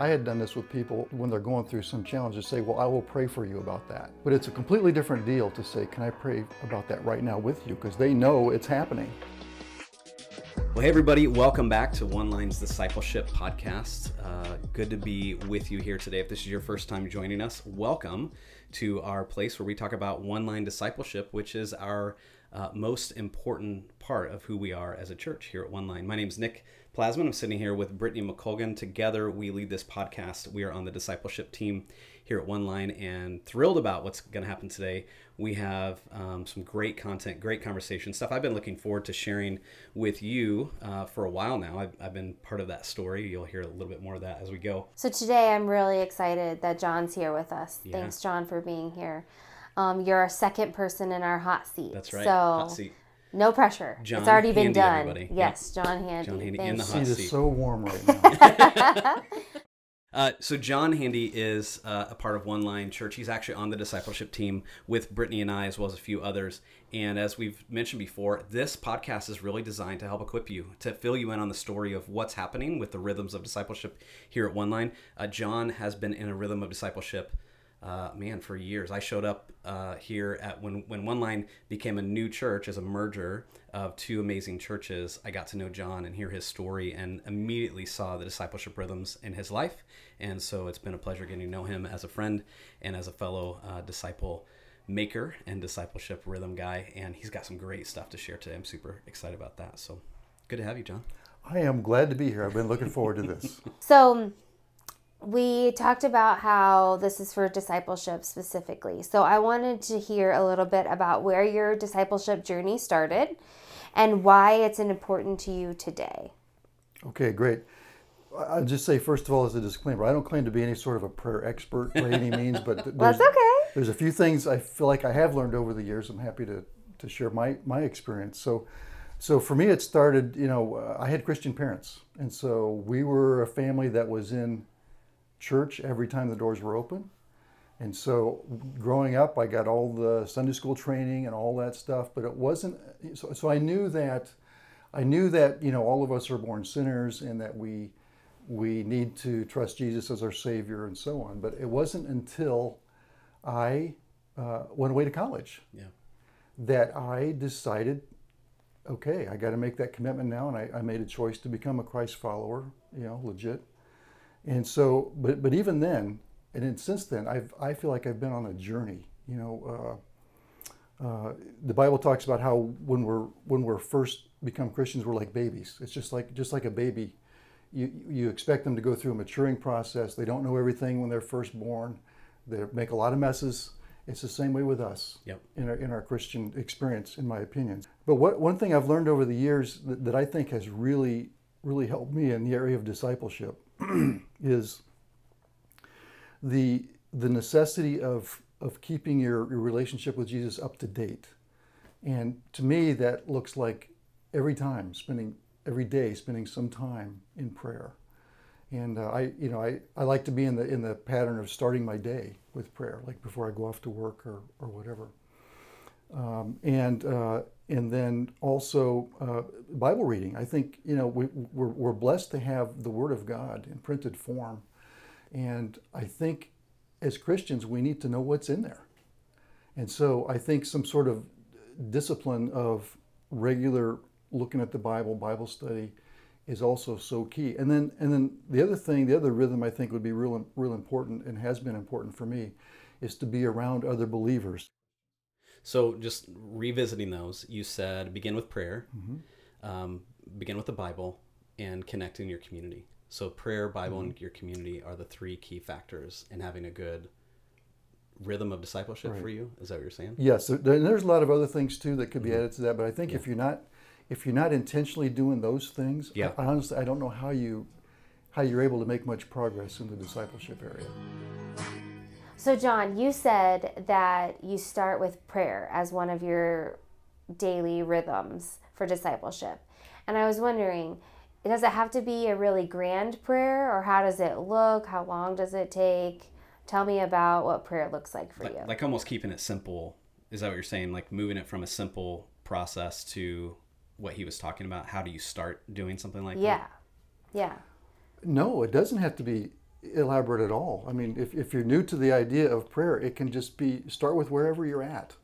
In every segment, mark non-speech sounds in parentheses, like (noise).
I had done this with people when they're going through some challenge to say, Well, I will pray for you about that. But it's a completely different deal to say, Can I pray about that right now with you? Because they know it's happening. Well, hey, everybody, welcome back to One Lines Discipleship Podcast. Uh, good to be with you here today. If this is your first time joining us, welcome to our place where we talk about one line discipleship, which is our uh, most important part of who we are as a church here at One Line. My name is Nick Plasman. I'm sitting here with Brittany McColgan. Together, we lead this podcast. We are on the discipleship team here at One Line and thrilled about what's going to happen today. We have um, some great content, great conversation stuff I've been looking forward to sharing with you uh, for a while now. I've, I've been part of that story. You'll hear a little bit more of that as we go. So today, I'm really excited that John's here with us. Yeah. Thanks, John, for being here. Um, you're our second person in our hot seat. That's right. So hot seat. No pressure. John it's already Handy, been done. Everybody. Yes, John Handy. John Handy in the hot seat. is so warm right (laughs) now. (laughs) uh, so John Handy is uh, a part of One Line Church. He's actually on the discipleship team with Brittany and I, as well as a few others. And as we've mentioned before, this podcast is really designed to help equip you, to fill you in on the story of what's happening with the rhythms of discipleship here at One Line. Uh, John has been in a rhythm of discipleship uh, man, for years. I showed up uh, here at when when One Line became a new church as a merger of two amazing churches. I got to know John and hear his story, and immediately saw the discipleship rhythms in his life. And so it's been a pleasure getting to know him as a friend and as a fellow uh, disciple maker and discipleship rhythm guy. And he's got some great stuff to share today. I'm super excited about that. So good to have you, John. I am glad to be here. I've been looking forward to this. (laughs) so we talked about how this is for discipleship specifically. So I wanted to hear a little bit about where your discipleship journey started and why it's important to you today. Okay, great. I'll just say, first of all, as a disclaimer, I don't claim to be any sort of a prayer expert by any (laughs) means, but that's okay. There's a few things I feel like I have learned over the years. I'm happy to, to share my, my experience. So, so for me, it started, you know, uh, I had Christian parents. And so we were a family that was in church every time the doors were open. And so growing up, I got all the Sunday school training and all that stuff, but it wasn't, so, so I knew that, I knew that, you know, all of us are born sinners and that we, we need to trust Jesus as our Savior and so on. But it wasn't until I uh, went away to college yeah. that I decided, okay, I got to make that commitment now. And I, I made a choice to become a Christ follower, you know, legit. And so, but but even then, and then since then, I've I feel like I've been on a journey. You know, uh, uh, the Bible talks about how when we're when we're first become Christians, we're like babies. It's just like just like a baby. You you expect them to go through a maturing process. They don't know everything when they're first born. They make a lot of messes. It's the same way with us yep. in our in our Christian experience, in my opinion. But what one thing I've learned over the years that, that I think has really really helped me in the area of discipleship (clears throat) is the the necessity of of keeping your, your relationship with Jesus up to date. And to me, that looks like every time spending every day spending some time in prayer. And uh, I, you know, I, I like to be in the in the pattern of starting my day with prayer, like before I go off to work or, or whatever. Um, and uh, and then also uh, Bible reading. I think you know we, we're, we're blessed to have the Word of God in printed form, and I think as Christians we need to know what's in there, and so I think some sort of discipline of regular looking at the Bible, Bible study, is also so key. And then and then the other thing, the other rhythm I think would be real real important and has been important for me, is to be around other believers. So just revisiting those, you said begin with prayer, mm-hmm. um, begin with the Bible, and connect in your community. So prayer, Bible, mm-hmm. and your community are the three key factors in having a good rhythm of discipleship right. for you. Is that what you're saying? Yes. There, there's a lot of other things too that could be mm-hmm. added to that, but I think yeah. if you're not if you're not intentionally doing those things, yeah. I, honestly I don't know how you how you're able to make much progress in the discipleship area. So, John, you said that you start with prayer as one of your daily rhythms for discipleship. And I was wondering, does it have to be a really grand prayer or how does it look? How long does it take? Tell me about what prayer looks like for like, you. Like almost keeping it simple. Is that what you're saying? Like moving it from a simple process to what he was talking about? How do you start doing something like yeah. that? Yeah. Yeah. No, it doesn't have to be elaborate at all. I mean, if, if you're new to the idea of prayer, it can just be start with wherever you're at.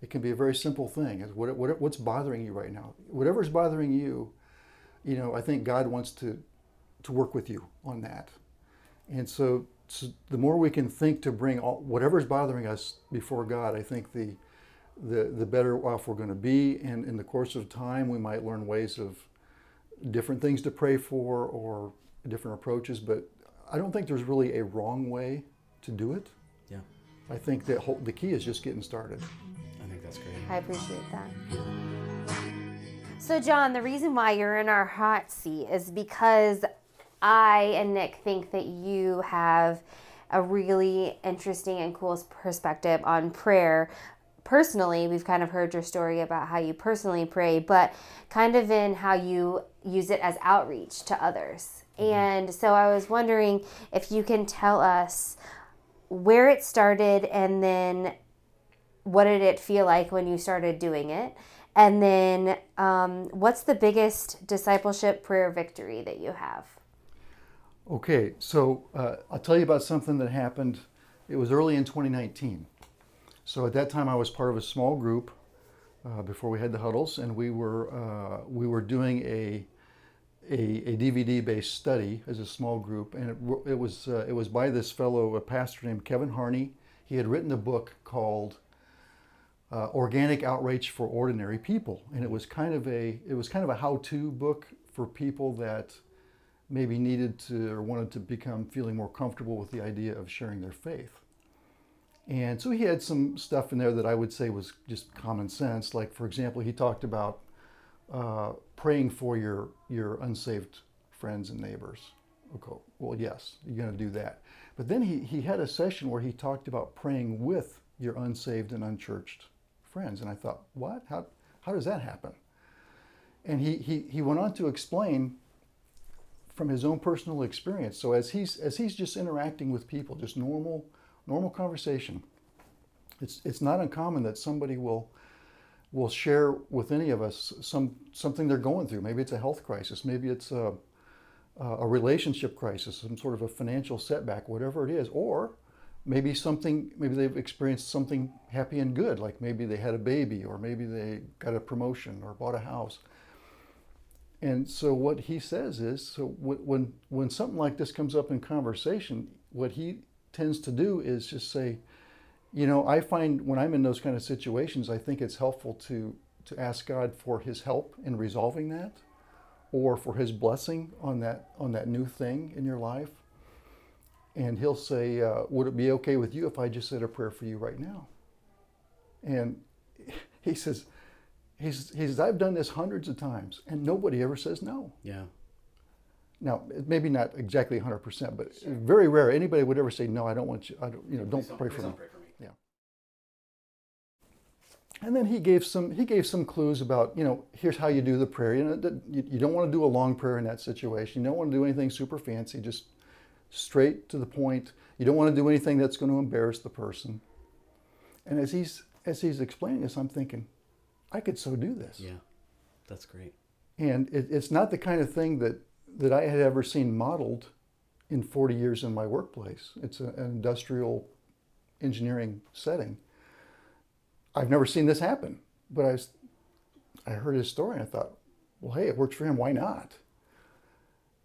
It can be a very simple thing. What, what, what's bothering you right now? Whatever's bothering you, you know, I think God wants to, to work with you on that. And so, so the more we can think to bring all, whatever's bothering us before God, I think the, the, the better off we're going to be. And in the course of time, we might learn ways of different things to pray for or different approaches. But I don't think there's really a wrong way to do it. Yeah. I think that whole, the key is just getting started. I think that's great. I appreciate that. So, John, the reason why you're in our hot seat is because I and Nick think that you have a really interesting and cool perspective on prayer. Personally, we've kind of heard your story about how you personally pray, but kind of in how you use it as outreach to others. And so I was wondering if you can tell us where it started and then what did it feel like when you started doing it? And then um, what's the biggest discipleship prayer victory that you have? Okay, so uh, I'll tell you about something that happened. It was early in 2019. So at that time, I was part of a small group uh, before we had the huddles, and we were uh, we were doing a a, a DVD-based study as a small group, and it, it was uh, it was by this fellow, a pastor named Kevin Harney. He had written a book called uh, Organic Outreach for Ordinary People, and it was kind of a it was kind of a how-to book for people that maybe needed to or wanted to become feeling more comfortable with the idea of sharing their faith. And so he had some stuff in there that I would say was just common sense. Like, for example, he talked about uh, praying for your, your unsaved friends and neighbors. Okay, well, yes, you're going to do that. But then he, he had a session where he talked about praying with your unsaved and unchurched friends. And I thought, what? How, how does that happen? And he, he, he went on to explain from his own personal experience. So as he's, as he's just interacting with people, just normal, normal conversation, it's, it's not uncommon that somebody will will share with any of us some something they're going through. Maybe it's a health crisis, maybe it's a, a relationship crisis, some sort of a financial setback, whatever it is, or maybe something maybe they've experienced something happy and good, like maybe they had a baby, or maybe they got a promotion or bought a house. And so what he says is, so when when something like this comes up in conversation, what he tends to do is just say, you know, I find when I'm in those kind of situations, I think it's helpful to to ask God for His help in resolving that, or for His blessing on that on that new thing in your life. And He'll say, uh, "Would it be okay with you if I just said a prayer for you right now?" And (laughs) he says, he says, I've done this hundreds of times, and nobody ever says no. Yeah. Now, maybe not exactly 100%, but sure. very rare. Anybody would ever say, "No, I don't want you. I don't, you know, don't, don't, pray, for don't pray, for me." And then he gave some he gave some clues about you know here's how you do the prayer. You know, you, you don't want to do a long prayer in that situation. You don't want to do anything super fancy. Just straight to the point. You don't want to do anything that's going to embarrass the person. And as he's as he's explaining this, I'm thinking, I could so do this. Yeah, that's great. And it, it's not the kind of thing that that I had ever seen modeled in 40 years in my workplace. It's a, an industrial engineering setting. I've never seen this happen, but I, was, I heard his story and I thought, well, hey, it works for him. Why not?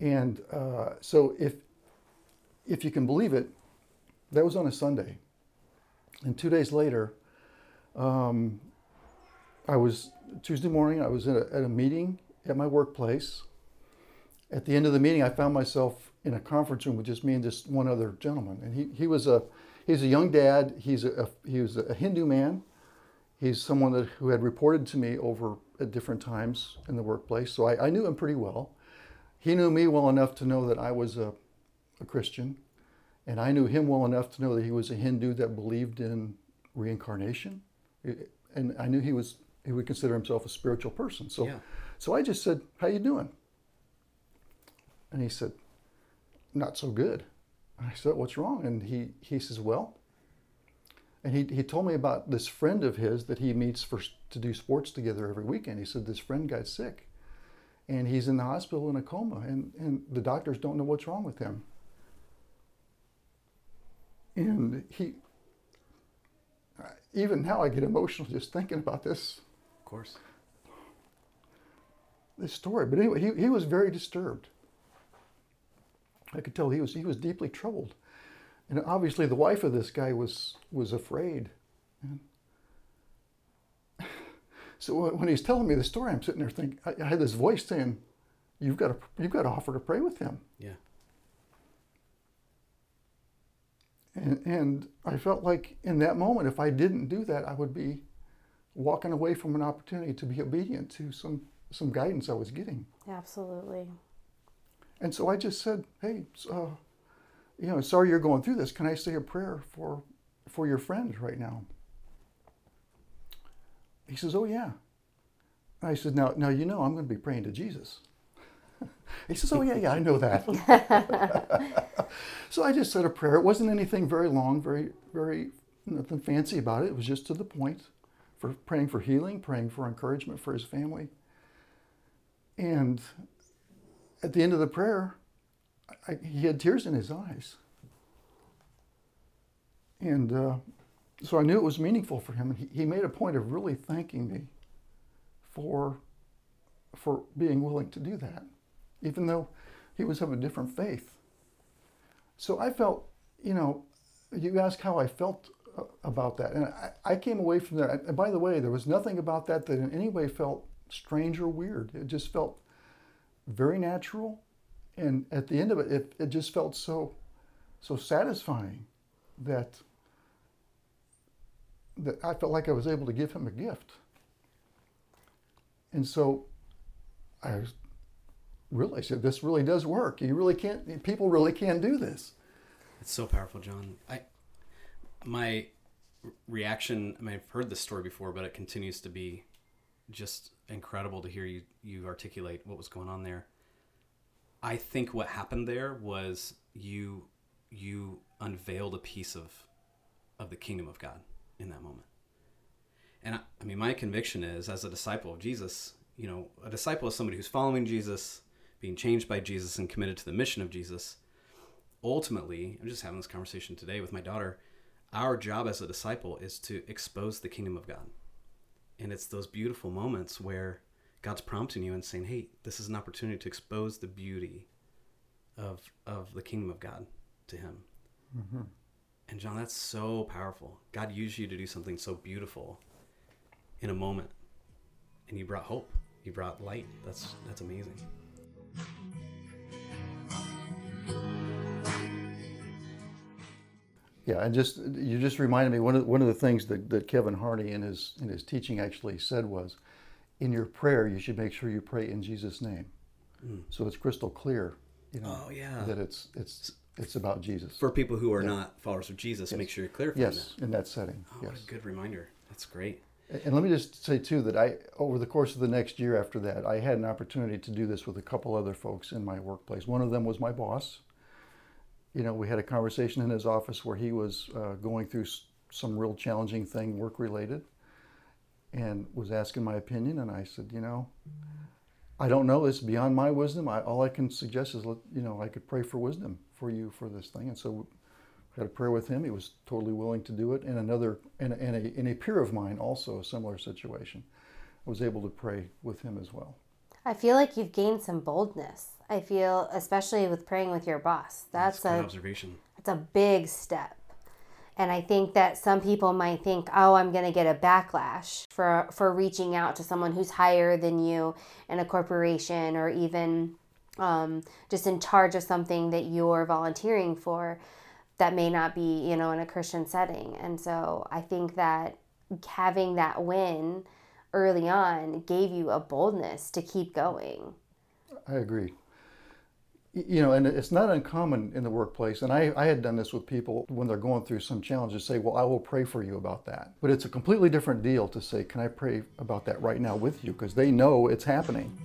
And uh, so if if you can believe it, that was on a Sunday. And two days later, um, I was Tuesday morning. I was a, at a meeting at my workplace, at the end of the meeting, I found myself in a conference room with just me and just one other gentleman. And he, he was a he's a young dad. He's a, a he was a Hindu man. He's someone that who had reported to me over at different times in the workplace. So I, I knew him pretty well. He knew me well enough to know that I was a, a Christian. And I knew him well enough to know that he was a Hindu that believed in reincarnation. And I knew he was he would consider himself a spiritual person. So yeah. so I just said, How you doing? And he said, Not so good. I said, What's wrong? And he, he says, Well, and he, he told me about this friend of his that he meets for, to do sports together every weekend. He said, This friend got sick and he's in the hospital in a coma, and, and the doctors don't know what's wrong with him. And he, even now, I get emotional just thinking about this Of course. this story. But anyway, he, he was very disturbed. I could tell he was he was deeply troubled, and obviously the wife of this guy was was afraid. So when he's telling me the story, I'm sitting there thinking, I, I had this voice saying, "You've got to you've got to offer to pray with him." Yeah. And, and I felt like in that moment, if I didn't do that, I would be walking away from an opportunity to be obedient to some some guidance I was getting. Absolutely. And so I just said, "Hey, uh, you know, sorry you're going through this. Can I say a prayer for for your friends right now?" He says, "Oh yeah." I said, "Now, now you know I'm going to be praying to Jesus." (laughs) he says, "Oh yeah, yeah, I know that." (laughs) so I just said a prayer. It wasn't anything very long, very, very nothing fancy about it. It was just to the point, for praying for healing, praying for encouragement for his family. And at the end of the prayer, I, he had tears in his eyes. And uh, so I knew it was meaningful for him. And he, he made a point of really thanking me for, for being willing to do that, even though he was of a different faith. So I felt, you know, you ask how I felt uh, about that. And I, I came away from there. And by the way, there was nothing about that that in any way felt strange or weird. It just felt very natural. And at the end of it, it, it just felt so, so satisfying that, that I felt like I was able to give him a gift. And so I realized that this really does work. You really can't, people really can do this. It's so powerful, John. I my reaction. I mean, I've heard this story before, but it continues to be just incredible to hear you you articulate what was going on there. I think what happened there was you you unveiled a piece of of the kingdom of God in that moment. And I, I mean, my conviction is, as a disciple of Jesus, you know, a disciple is somebody who's following Jesus, being changed by Jesus, and committed to the mission of Jesus ultimately, I'm just having this conversation today with my daughter. Our job as a disciple is to expose the kingdom of God. And it's those beautiful moments where God's prompting you and saying, hey, this is an opportunity to expose the beauty of, of the kingdom of God to Him. Mm-hmm. And John, that's so powerful. God used you to do something so beautiful in a moment. And you brought hope, you brought light. That's, that's amazing. Yeah, and just you just reminded me one of one of the things that, that Kevin Harney in his in his teaching actually said was, in your prayer you should make sure you pray in Jesus' name, mm. so it's crystal clear. You know, oh, yeah. that it's it's it's about Jesus. For people who are yeah. not followers of Jesus, yes. make sure you're clear. Yes, that. in that setting. Oh, yes. what a good reminder. That's great. And let me just say too that I, over the course of the next year after that, I had an opportunity to do this with a couple other folks in my workplace. One of them was my boss, you know, we had a conversation in his office where he was uh, going through some real challenging thing, work related, and was asking my opinion. And I said, you know, I don't know. It's beyond my wisdom. I, all I can suggest is, you know, I could pray for wisdom for you for this thing. And so I had a prayer with him. He was totally willing to do it. And another, and, and, a, and a peer of mine, also a similar situation, I was able to pray with him as well. I feel like you've gained some boldness. I feel, especially with praying with your boss, that's, that's a observation. That's a big step. And I think that some people might think, "Oh, I'm going to get a backlash for for reaching out to someone who's higher than you in a corporation, or even um, just in charge of something that you're volunteering for." That may not be, you know, in a Christian setting. And so I think that having that win early on gave you a boldness to keep going. I agree you know, and it's not uncommon in the workplace. And I, I had done this with people when they're going through some challenges, say, well, I will pray for you about that. But it's a completely different deal to say, can I pray about that right now with you? Because they know it's happening.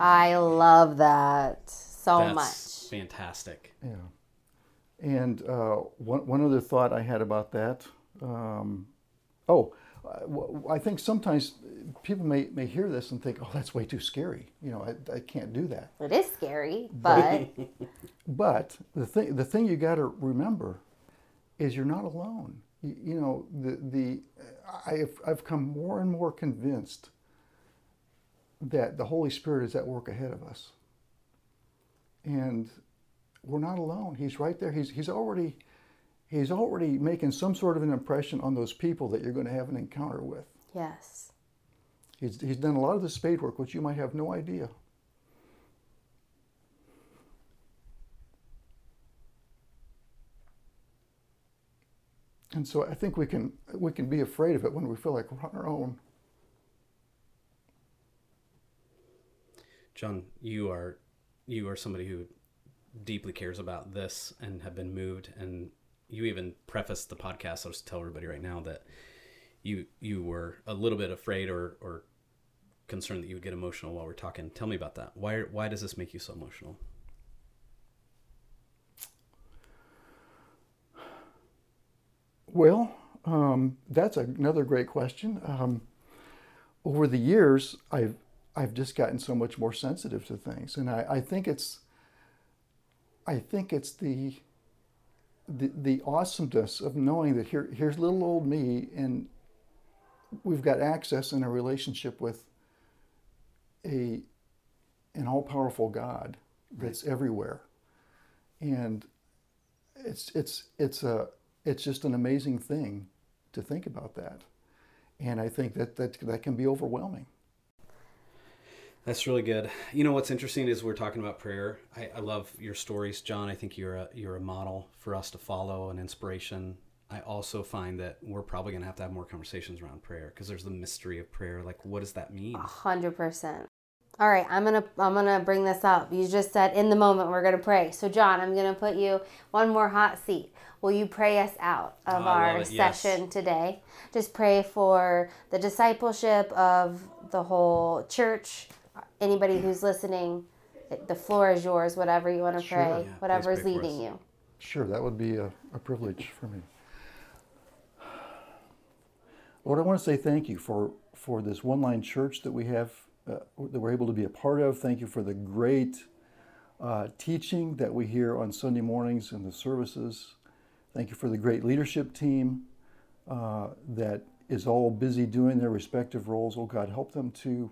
I love that so That's much. Fantastic. Yeah. And uh, one, one other thought I had about that. Um, oh, I think sometimes people may, may hear this and think, oh, that's way too scary. You know, I, I can't do that. It is scary, but. (laughs) but the thing, the thing you got to remember is you're not alone. You, you, know, the, the, I've, I've come more and more convinced that the Holy Spirit is at work ahead of us. And we're not alone. He's right there. He's, he's already he's already making some sort of an impression on those people that you're going to have an encounter with. Yes. He's, he's done a lot of the spade work, which you might have no idea. And so I think we can we can be afraid of it when we feel like we're on our own. John, you are you are somebody who deeply cares about this and have been moved and you even prefaced the podcast. I'll just tell everybody right now that you you were a little bit afraid or or concerned that you would get emotional while we're talking. Tell me about that. Why why does this make you so emotional? Well, um, that's another great question. Um, over the years, I've I've just gotten so much more sensitive to things, and I, I think it's I think it's the the, the awesomeness of knowing that here, here's little old me and we've got access in a relationship with a an all-powerful God that's right. everywhere. And it's it's it's a it's just an amazing thing to think about that. And I think that that, that can be overwhelming. That's really good. You know what's interesting is we're talking about prayer. I, I, love your stories, John. I think you're a you're a model for us to follow, an inspiration. I also find that we're probably going to have to have more conversations around prayer because there's the mystery of prayer. Like, what does that mean? A hundred percent. All right, I'm gonna I'm gonna bring this up. You just said in the moment we're gonna pray. So John, I'm gonna put you one more hot seat. Will you pray us out of oh, our session yes. today? Just pray for the discipleship of the whole church, anybody who's listening, the floor is yours, whatever you want to sure, pray, yeah, whatever is leading you. Sure, that would be a, a privilege for me. Lord, I want to say thank you for, for this one line church that we have, uh, that we're able to be a part of. Thank you for the great uh, teaching that we hear on Sunday mornings in the services. Thank you for the great leadership team uh, that is all busy doing their respective roles. Oh God, help them to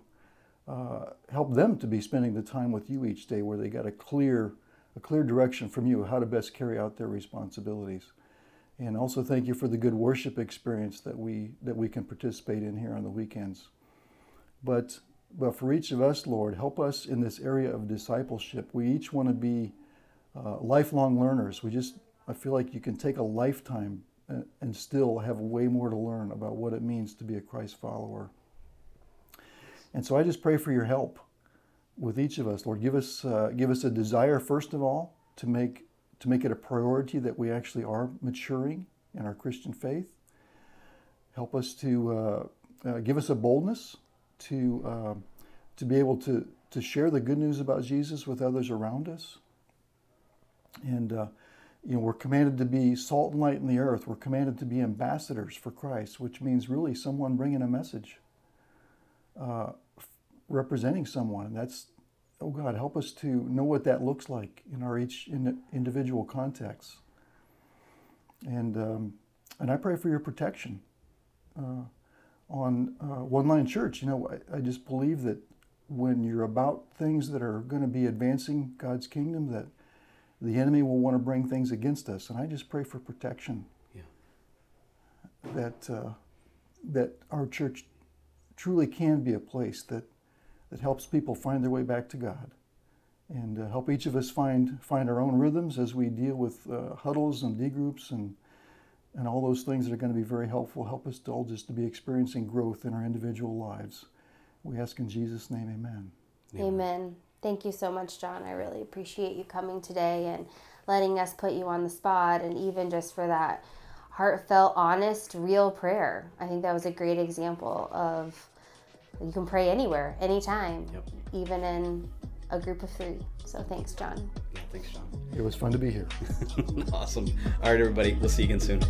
uh, help them to be spending the time with you each day where they got a clear a clear direction from you how to best carry out their responsibilities. And also thank you for the good worship experience that we that we can participate in here on the weekends. But but for each of us lord help us in this area of discipleship. We each want to be uh, lifelong learners. We just i feel like you can take a lifetime and, and still have way more to learn about what it means to be a christ follower and so I just pray for your help with each of us, Lord. Give us uh, give us a desire first of all to make to make it a priority that we actually are maturing in our Christian faith. Help us to uh, uh, give us a boldness to uh, to be able to to share the good news about Jesus with others around us. And uh, you know, we're commanded to be salt and light in the earth. We're commanded to be ambassadors for Christ, which means really someone bringing a message uh, representing someone. And that's, oh God, help us to know what that looks like in our each in individual contexts. And, um, and I pray for your protection uh, on uh, One Line Church. You know, I, I just believe that when you're about things that are going to be advancing God's kingdom, that the enemy will want to bring things against us. And I just pray for protection. Yeah. That, uh, that our church truly can be a place that, that helps people find their way back to God and uh, help each of us find, find our own rhythms as we deal with uh, huddles and D groups and, and all those things that are going to be very helpful. Help us to all just to be experiencing growth in our individual lives. We ask in Jesus' name, amen. Amen. amen. Thank you so much, John. I really appreciate you coming today and letting us put you on the spot and even just for that heartfelt, honest, real prayer. I think that was a great example of you can pray anywhere, anytime, yep. even in a group of three. So thanks, John. Yeah, thanks, John. It was fun to be here. (laughs) awesome. All right, everybody. We'll see you again soon.